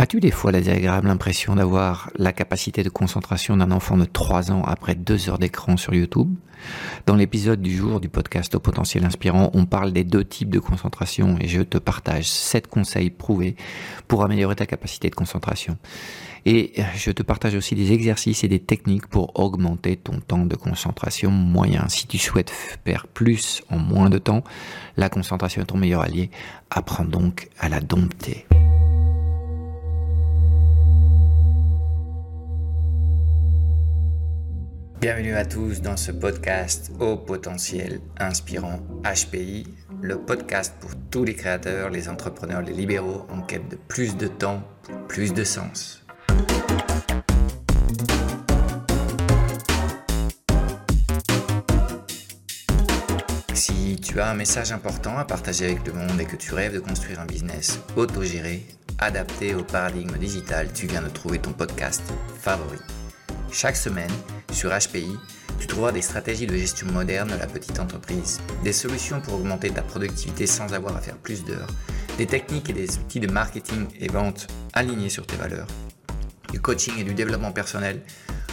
As-tu des fois la désagréable impression d'avoir la capacité de concentration d'un enfant de 3 ans après 2 heures d'écran sur YouTube? Dans l'épisode du jour du podcast au potentiel inspirant, on parle des deux types de concentration et je te partage 7 conseils prouvés pour améliorer ta capacité de concentration. Et je te partage aussi des exercices et des techniques pour augmenter ton temps de concentration moyen. Si tu souhaites faire plus en moins de temps, la concentration est ton meilleur allié. Apprends donc à la dompter. Bienvenue à tous dans ce podcast au potentiel inspirant HPI, le podcast pour tous les créateurs, les entrepreneurs, les libéraux en quête de plus de temps, plus de sens. Si tu as un message important à partager avec le monde et que tu rêves de construire un business autogéré, adapté au paradigme digital, tu viens de trouver ton podcast favori. Chaque semaine, sur HPI, tu trouveras des stratégies de gestion moderne de la petite entreprise, des solutions pour augmenter ta productivité sans avoir à faire plus d'heures, des techniques et des outils de marketing et vente alignés sur tes valeurs, du coaching et du développement personnel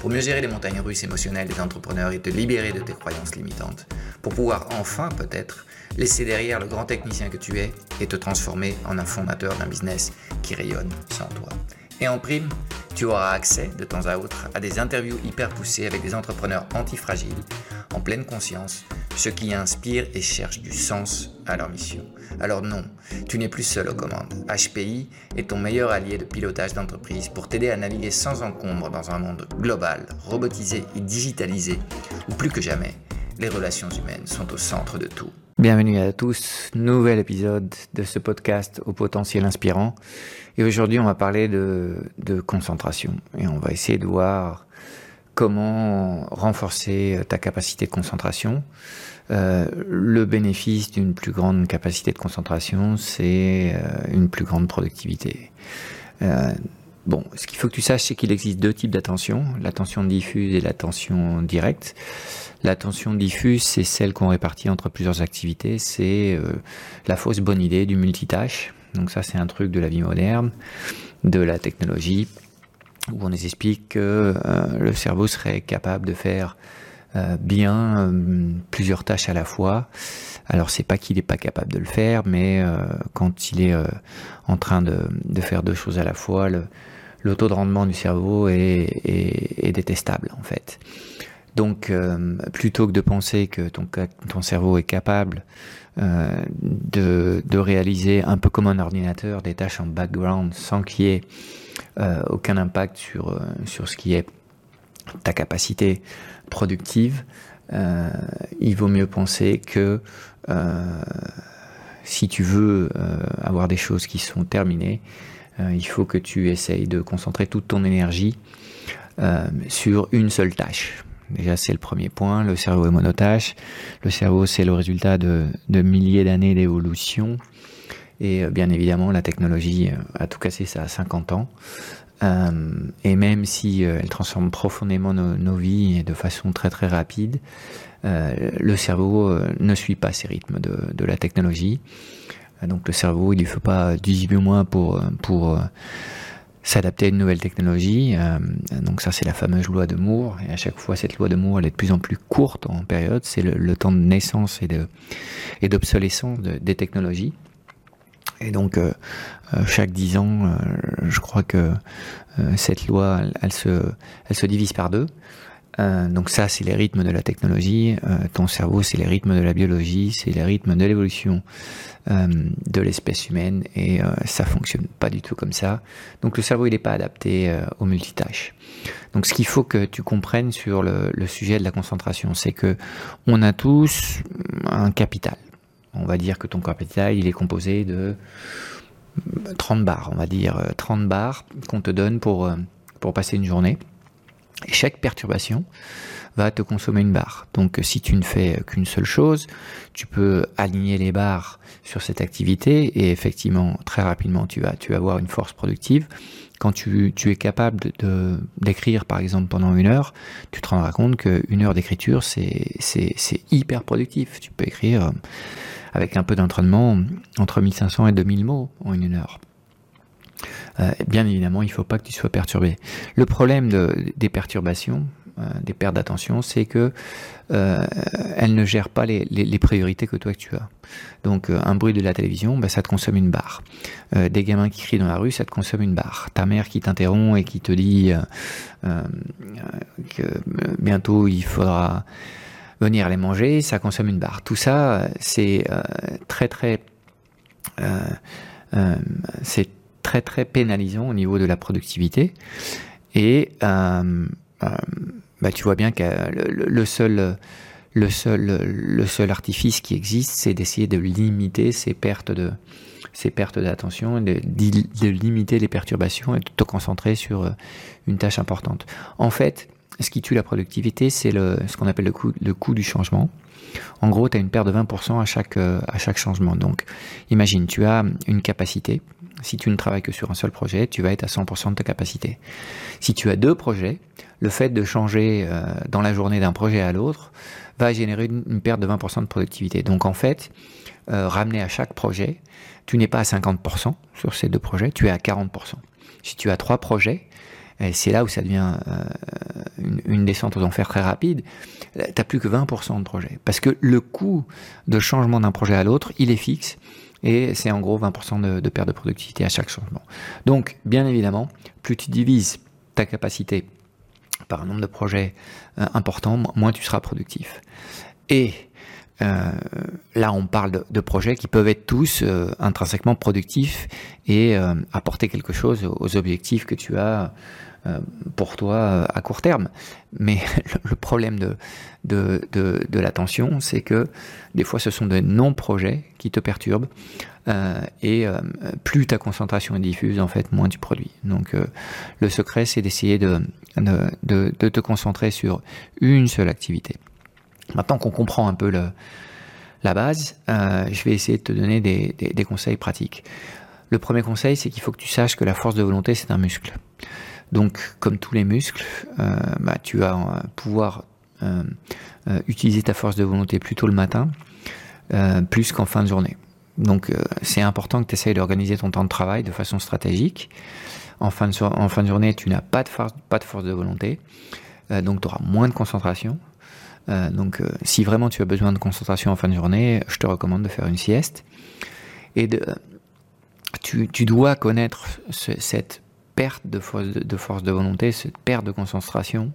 pour mieux gérer les montagnes russes émotionnelles des entrepreneurs et te libérer de tes croyances limitantes, pour pouvoir enfin peut-être laisser derrière le grand technicien que tu es et te transformer en un fondateur d'un business qui rayonne sans toi. Et en prime, tu auras accès de temps à autre à des interviews hyper poussées avec des entrepreneurs antifragiles, en pleine conscience, ceux qui inspirent et cherchent du sens à leur mission. Alors non, tu n'es plus seul aux commandes. HPI est ton meilleur allié de pilotage d'entreprise pour t'aider à naviguer sans encombre dans un monde global, robotisé et digitalisé, où plus que jamais, les relations humaines sont au centre de tout. Bienvenue à tous, nouvel épisode de ce podcast au potentiel inspirant. Et aujourd'hui, on va parler de, concentration. Et on va essayer de voir comment renforcer ta capacité de concentration. Euh, le bénéfice d'une plus grande capacité de concentration, c'est euh, une plus grande productivité. Euh, bon, ce qu'il faut que tu saches, c'est qu'il existe deux types d'attention, l'attention diffuse et l'attention directe. L'attention diffuse, c'est celle qu'on répartit entre plusieurs activités, c'est la fausse bonne idée du multitâche. Donc ça, c'est un truc de la vie moderne, de la technologie, où on nous explique que euh, le cerveau serait capable de faire euh, bien euh, plusieurs tâches à la fois. Alors c'est pas qu'il n'est pas capable de le faire, mais quand il est en train de, faire deux choses à la fois, le, taux de rendement du cerveau est, est détestable en fait. Donc, euh, plutôt que de penser que ton, cerveau est capable euh, de, de, réaliser un peu comme un ordinateur des tâches en background sans qu'il y ait euh, aucun impact sur, euh, sur ce qui est ta capacité productive, euh, il vaut mieux penser que si tu veux avoir des choses qui sont terminées, il faut que tu essayes de concentrer toute ton énergie sur une seule tâche. Déjà, c'est le premier point. Le cerveau est monotâche. Le cerveau, c'est le résultat de, milliers d'années d'évolution. Et euh, bien évidemment, la technologie a tout cassé ça à 50 ans. Euh, et même si euh, elle transforme profondément nos, vies de façon très très rapide, le cerveau ne suit pas ces rythmes de, la technologie. donc le cerveau, il ne faut pas 18 mois pour, pour s'adapter à une nouvelle technologie. Euh, donc ça, c'est la fameuse loi de Moore. Et à chaque fois, cette loi de Moore, elle est de plus en plus courte en période. C'est le, temps de naissance et de et d'obsolescence des technologies. Et donc, euh, euh, chaque dix ans, je crois que cette loi, elle, se, elle se divise par deux. Euh, donc ça, c'est les rythmes de la technologie. Euh, ton cerveau, c'est les rythmes de la biologie, c'est les rythmes de l'évolution euh, de l'espèce humaine, et ça fonctionne pas du tout comme ça. Donc le cerveau, il n'est pas adapté au multitâche. Donc ce qu'il faut que tu comprennes sur le, le sujet de la concentration, c'est que on a tous un capital. On va dire que ton capital, il est composé de 30 bars, on va dire 30 bars qu'on te donne pour, pour passer une journée. Et chaque perturbation va te consommer une barre. Donc si tu ne fais qu'une seule chose, tu peux aligner les barres sur cette activité et effectivement très rapidement tu vas, tu avoir une force productive. Quand tu, es capable d'écrire par exemple pendant une heure, tu te rendras compte qu'une heure d'écriture c'est hyper productif. Tu peux écrire avec un peu d'entraînement entre 1500 et 2000 mots en une heure. bien évidemment, il ne faut pas que tu sois perturbé. Le problème des perturbations, des pertes d'attention, c'est que elles ne gèrent pas les, priorités que toi que tu as. Donc un bruit de la télévision, bah, ça te consomme une barre. des gamins qui crient dans la rue, ça te consomme une barre. Ta mère qui t'interrompt et qui te dit que bientôt il faudra venir les manger, ça consomme une barre. Tout ça, c'est euh, très très euh, euh, c'est très très pénalisant au niveau de la productivité. Et bah, tu vois bien que le, seul le seul le seul artifice qui existe, c'est d'essayer de limiter ces pertes de ces pertes d'attention, de, de limiter les perturbations et de te concentrer sur une tâche importante. En fait, ce qui tue la productivité, c'est ce qu'on appelle le coût, le coût du changement. En gros, tu as une perte de 20% à chaque, euh, à chaque changement. Donc, imagine, tu as une capacité. Si tu ne travailles que sur un seul projet, tu vas être à 100% de ta capacité. Si tu as deux projets, le fait de changer euh, dans la journée d'un projet à l'autre va générer une, perte de 20% de productivité. Donc, en fait, euh, ramener à chaque projet, tu n'es pas à 50% sur ces deux projets, tu es à 40%. Si tu as trois projets, c'est là où ça devient euh, une, descente aux enfers très rapide. Tu n'as plus que 20% de projet. Parce que le coût de changement d'un projet à l'autre, il est fixe. Et c'est en gros 20% de, perte de productivité à chaque changement. Donc, bien évidemment, plus tu divises ta capacité par un nombre de projets euh, important, moins tu seras productif. Et euh, là, on parle de, projets qui peuvent être tous intrinsèquement productifs et apporter quelque chose aux objectifs que tu as euh, pour toi euh, à court terme. Mais le problème de, de, de, l'attention, c'est que des fois ce sont des non-projets qui te perturbent euh, et plus ta concentration est diffuse, en fait, moins tu produis. Donc le secret, c'est d'essayer de, de, de, te concentrer sur une seule activité. Maintenant qu'on comprend un peu la base, je vais essayer de te donner des, des, des conseils pratiques. Le premier conseil, c'est qu'il faut que tu saches que la force de volonté, c'est un muscle. Donc, comme tous les muscles, euh, bah, tu vas euh, pouvoir euh, utiliser ta force de volonté plutôt le matin, plus qu'en fin de journée. Donc, c'est important que tu essayes d'organiser ton temps de travail de façon stratégique. En fin de, journée, tu n'as pas de force, de volonté, donc tu auras moins de concentration. donc, si vraiment tu as besoin de concentration en fin de journée, je te recommande de faire une sieste. Et tu dois connaître cette perte de force de, force de volonté, cette perte de concentration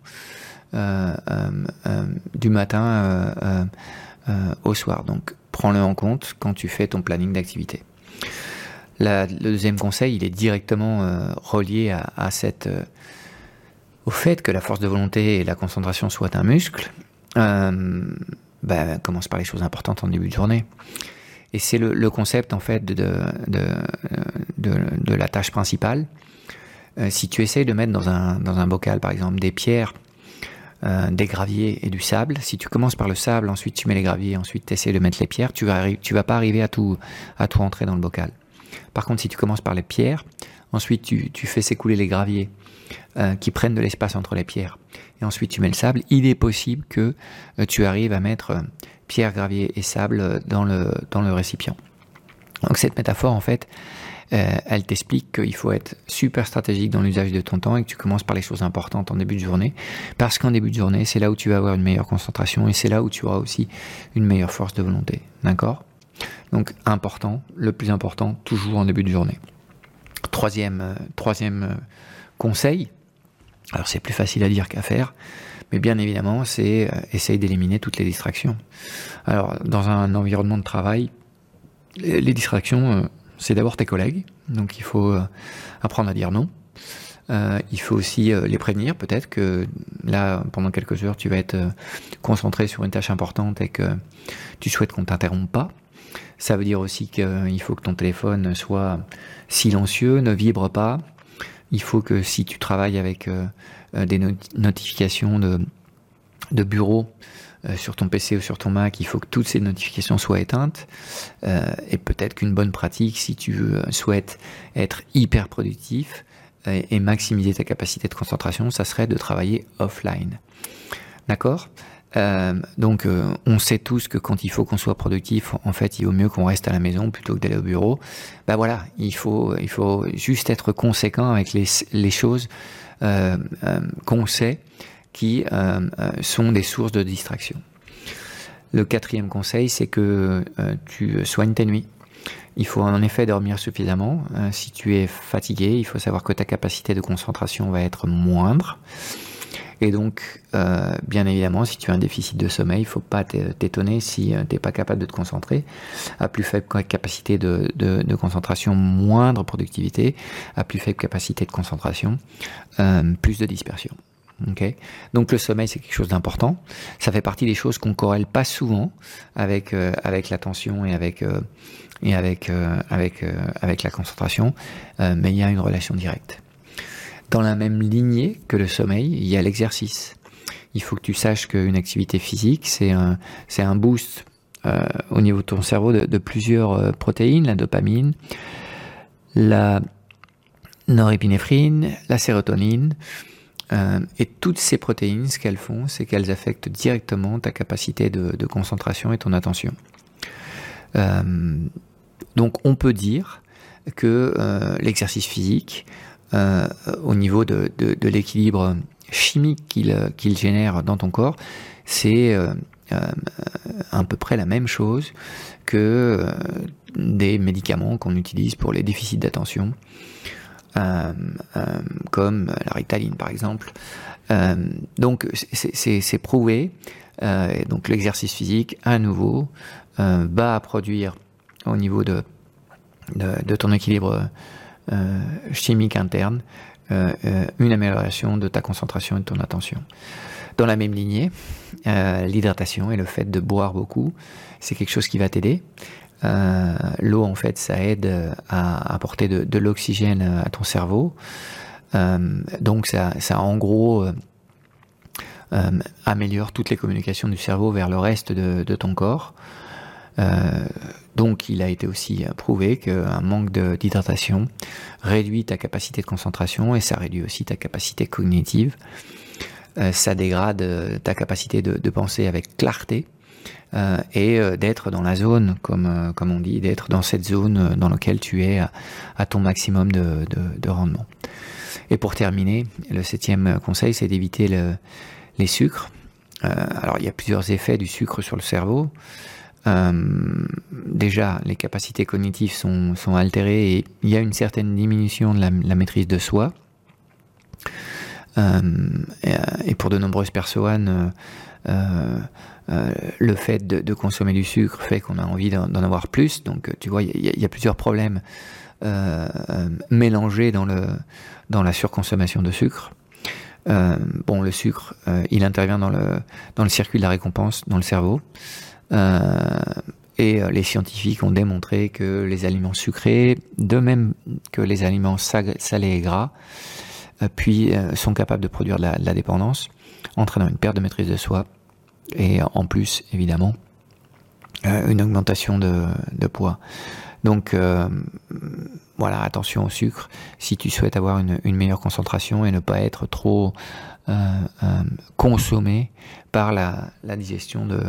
euh, euh, euh, du matin au soir. Donc prends-le en compte quand tu fais ton planning d'activité. le deuxième conseil, il est directement relié à, au fait que la force de volonté et la concentration soient un muscle. Ben, commence par les choses importantes en début de journée. Et c'est le, concept en fait de la tâche principale euh, si tu essayes de mettre dans un, bocal, par exemple, des pierres, euh, des graviers et du sable, si tu commences par le sable, ensuite tu mets les graviers, ensuite tu essaies de mettre les pierres, tu vas, vas pas arriver à tout, entrer dans le bocal. Par contre, si tu commences par les pierres, ensuite tu, tu fais s'écouler les graviers euh, qui prennent de l'espace entre les pierres, et ensuite tu mets le sable, il est possible que tu arrives à mettre pierre, gravier et sable dans le, dans le récipient. Donc cette métaphore, en fait, euh, elle t'explique qu'il faut être super stratégique dans l'usage de ton temps et que tu commences par les choses importantes en début de journée. Parce qu'en début de journée, c'est là où tu vas avoir une meilleure concentration et c'est là où tu auras aussi une meilleure force de volonté. D'accord? Donc important, le plus important, toujours en début de journée. Troisième, euh, troisième euh, conseil, alors c'est plus facile à dire qu'à faire, mais bien évidemment, c'est essayer d'éliminer toutes les distractions. Alors, dans un environnement de travail, les distractions, c'est d'abord tes collègues, donc il faut euh, apprendre à dire non. Euh, il faut aussi euh, les prévenir, peut-être que là, pendant quelques heures, tu vas être concentré sur une tâche importante et que tu souhaites qu'on t'interrompe pas. Ça veut dire aussi qu'il faut que ton téléphone soit silencieux, ne vibre pas. Il faut que si tu travailles avec des notifications de, de bureau, euh, sur ton PC ou sur ton Mac, il faut que toutes ces notifications soient éteintes. Euh, et peut-être qu'une bonne pratique, si tu euh, souhaites être hyper productif et, maximiser ta capacité de concentration, ça serait de travailler offline. D'accord? Donc, on sait tous que quand il faut qu'on soit productif, en fait, il vaut mieux qu'on reste à la maison plutôt que d'aller au bureau. Bah voilà, il faut, il faut juste être conséquent avec les, les choses qu'on sait qui sont des sources de distraction. Le quatrième conseil, c'est que tu soignes tes nuits. Il faut en effet dormir suffisamment. Euh, si tu es fatigué, il faut savoir que ta capacité de concentration va être moindre. Et donc, euh, bien évidemment, si tu as un déficit de sommeil, il ne faut pas t'étonner si euh, tu n'es pas capable de te concentrer. À plus faible capacité de, concentration, moindre productivité. À plus faible capacité de concentration, plus de dispersion. Donc le sommeil c'est quelque chose d'important. Ça fait partie des choses qu'on corrèle pas souvent avec avec l'attention et avec et avec, euh, avec, euh, la concentration, euh, mais il y a une relation directe. Dans la même lignée que le sommeil, il y a l'exercice. Il faut que tu saches qu'une activité physique, c'est un, c'est un boost au niveau de ton cerveau de, plusieurs protéines, la dopamine, la norépinéphrine, la sérotonine. Et toutes ces protéines, ce qu'elles font, c'est qu'elles affectent directement ta capacité de, concentration et ton attention. Euh, donc on peut dire que euh, l'exercice physique, euh, au niveau de, l'équilibre chimique qu'il génère dans ton corps, c'est à peu près la même chose que des médicaments qu'on utilise pour les déficits d'attention, comme la ritaline par exemple. donc c'est prouvé. donc l'exercice physique, à nouveau, va produire au niveau de, de, ton équilibre euh, chimique interne, euh, euh, une amélioration de ta concentration et de ton attention. Dans la même lignée, l'hydratation et le fait de boire beaucoup, c'est quelque chose qui va t'aider. L'eau, en fait, ça aide à apporter de, l'oxygène à ton cerveau. donc, ça, ça en gros améliore toutes les communications du cerveau vers le reste de, ton corps. Euh, donc il a été aussi prouvé qu'un manque d'hydratation réduit ta capacité de concentration et ça réduit aussi ta capacité cognitive. Euh, ça dégrade euh, ta capacité de, penser avec clarté et d'être dans la zone, comme, comme on dit, d'être dans cette zone dans laquelle tu es à, ton maximum de, de, rendement. Et pour terminer, le septième conseil, c'est d'éviter le, les sucres. alors il y a plusieurs effets du sucre sur le cerveau. Euh, déjà, les capacités cognitives sont, altérées et il y a une certaine diminution de la, maîtrise de soi. Euh, et, pour de nombreuses personnes, euh, le fait de, consommer du sucre fait qu'on a envie d'en avoir plus. Donc, tu vois, il y, a plusieurs problèmes mélangés dans, le, dans la surconsommation de sucre. bon, le sucre, il intervient dans le, dans le circuit de la récompense dans le cerveau. Euh, et euh, les scientifiques ont démontré que les aliments sucrés, de même que les aliments salés et gras, euh, puis sont capables de produire de la, dépendance, entraînant une perte de maîtrise de soi et en plus, évidemment, une augmentation de, poids. Donc voilà, attention au sucre si tu souhaites avoir une, meilleure concentration et ne pas être trop consommé par la digestion de,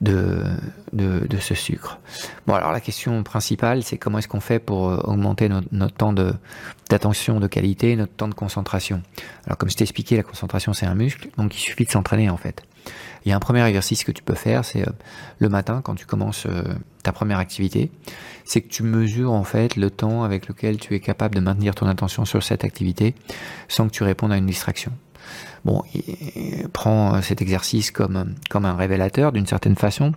de, ce sucre. Bon, alors la question principale, c'est comment est-ce qu'on fait pour euh, augmenter notre, notre temps d'attention de, qualité, notre temps de concentration? Alors comme je t'ai expliqué, la concentration c'est un muscle, donc il suffit de s'entraîner en fait. Il y a un premier exercice que tu peux faire, c'est euh, le matin quand tu commences euh, ta première activité, c'est que tu mesures en fait le temps avec lequel tu es capable de maintenir ton attention sur cette activité sans que tu répondes à une distraction. Bon, il prend cet exercice comme, un révélateur d'une certaine façon.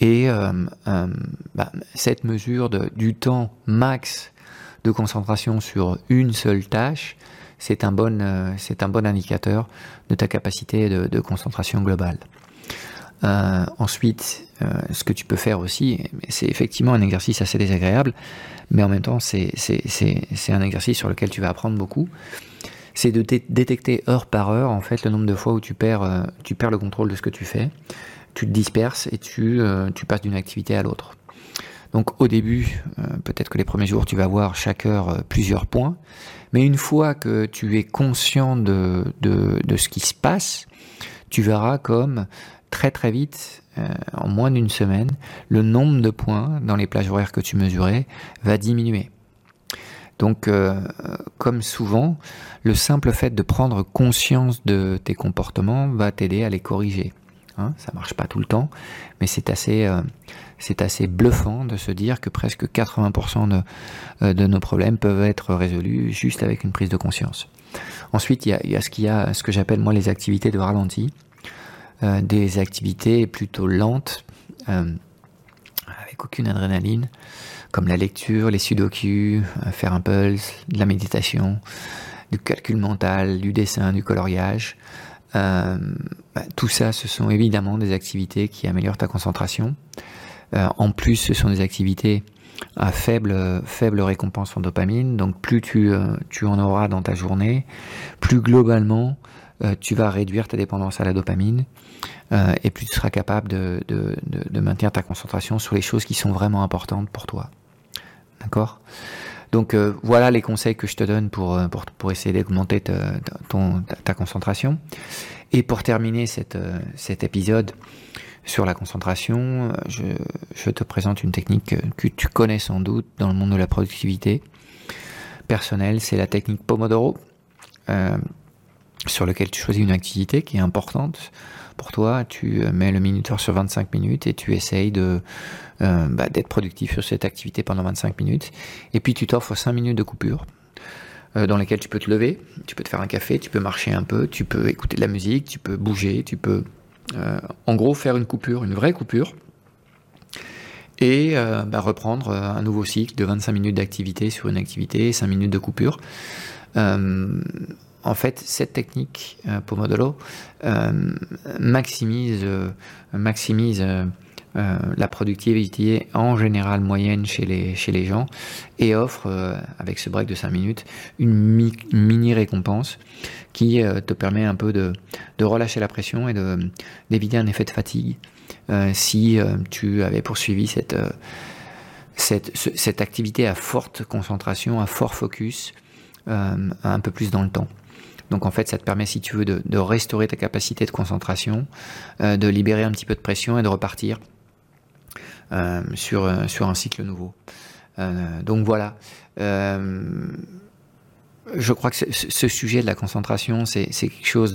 Et euh, euh, bah, cette mesure du temps max de concentration sur une seule tâche, c'est un, bon, euh, un bon indicateur de ta capacité de, concentration globale. ensuite, ce que tu peux faire aussi, c'est effectivement un exercice assez désagréable, mais en même temps, c'est, un exercice sur lequel tu vas apprendre beaucoup c'est de détecter heure par heure en fait le nombre de fois où tu perds, euh, tu perds le contrôle de ce que tu fais, tu te disperses et tu, euh, tu passes d'une activité à l'autre. Donc au début, euh, peut-être que les premiers jours, tu vas voir chaque heure plusieurs points, mais une fois que tu es conscient de, de, ce qui se passe, tu verras comme très très vite, euh, en moins d'une semaine, le nombre de points dans les plages horaires que tu mesurais va diminuer. Donc, euh, comme souvent, le simple fait de prendre conscience de tes comportements va t'aider à les corriger. Hein, ça marche pas tout le temps, mais c'est assez, euh, bluffant de se dire que presque 80% de, euh, de, nos problèmes peuvent être résolus juste avec une prise de conscience. Ensuite, il y a, ce que j'appelle moi les activités de ralenti, euh, des activités plutôt lentes, avec aucune adrénaline, comme la lecture, les sudoku, faire un pulse, de la méditation, du calcul mental, du dessin, du coloriage. Euh, bah, tout ça, ce sont évidemment des activités qui améliorent ta concentration. Euh, en plus, ce sont des activités à faible, récompense en dopamine. Donc plus tu, euh, tu en auras dans ta journée, plus globalement, tu vas réduire ta dépendance à la dopamine et plus tu seras capable de, maintenir ta concentration sur les choses qui sont vraiment importantes pour toi. D'accord? Donc voilà les conseils que je te donne pour, pour essayer d'augmenter ta, concentration. Et pour terminer euh, cet épisode sur la concentration, je, te présente une technique que tu connais sans doute dans le monde de la productivité personnelle, c'est la technique Pomodoro, euh, sur laquelle tu choisis une activité qui est importante pour toi, tu mets le minuteur sur 25 minutes et tu essayes de euh, bah, d'être productif sur cette activité pendant 25 minutes, et puis tu t'offres 5 minutes de coupure euh, dans lesquels tu peux te lever, tu peux te faire un café, tu peux marcher un peu, tu peux écouter de la musique, tu peux bouger, tu peux euh, en gros faire une coupure, une vraie coupure, et euh, bah, reprendre un nouveau cycle de 25 minutes d'activité sur une activité, 5 minutes de coupure. En fait, cette technique Pomodoro maximise, maximise euh, la productivité en général moyenne chez les, gens et offre, euh, avec ce break de 5 minutes, une mini récompense qui euh, te permet un peu de, relâcher la pression et d'éviter un effet de fatigue. Si tu avais poursuivi cette, activité à forte concentration, à fort focus, un peu plus dans le temps. Donc en fait, ça te permet, si tu veux, de, restaurer ta capacité de concentration, de libérer un petit peu de pression et de repartir euh, sur, euh, sur un cycle nouveau. Euh, donc voilà. je crois que ce sujet de la concentration, c'est quelque chose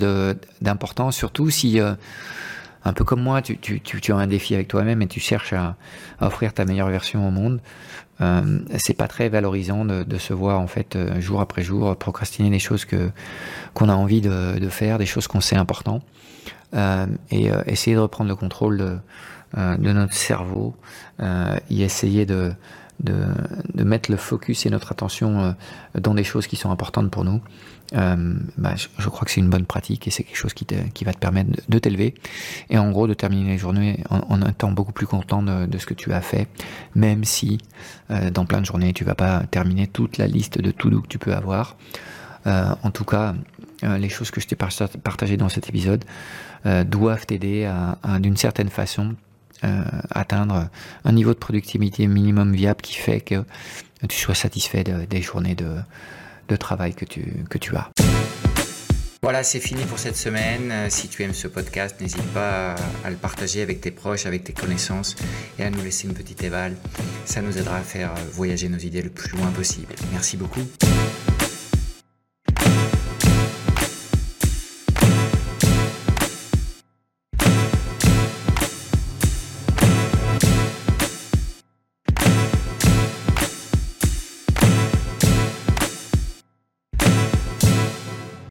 d'important, surtout si, un peu comme moi, tu, as un défi avec toi-même et tu cherches à, offrir ta meilleure version au monde. Euh, c'est pas très valorisant de, se voir en fait jour après jour procrastiner des choses que qu'on a envie de, faire, des choses qu'on sait importantes, euh, et essayer de reprendre le contrôle de, euh, de notre cerveau, euh, y essayer de, de, mettre le focus et notre attention euh, dans des choses qui sont importantes pour nous, euh, bah, je, crois que c'est une bonne pratique et c'est quelque chose qui, va te permettre de, t'élever et en gros de terminer les journées en, en étant beaucoup plus content de, ce que tu as fait, même si euh, dans plein de journées tu vas pas terminer toute la liste de tout doux que tu peux avoir. En tout cas, les choses que je t'ai partagées dans cet épisode doivent t'aider à d'une certaine façon euh, atteindre un niveau de productivité minimum viable qui fait que tu sois satisfait des journées de, de travail que tu, que tu as. Voilà, c'est fini pour cette semaine. Euh, si tu aimes ce podcast, n'hésite pas à le partager avec tes proches, avec tes connaissances et à nous laisser une petite éval. Ça nous aidera à faire voyager nos idées le plus loin possible. Merci beaucoup.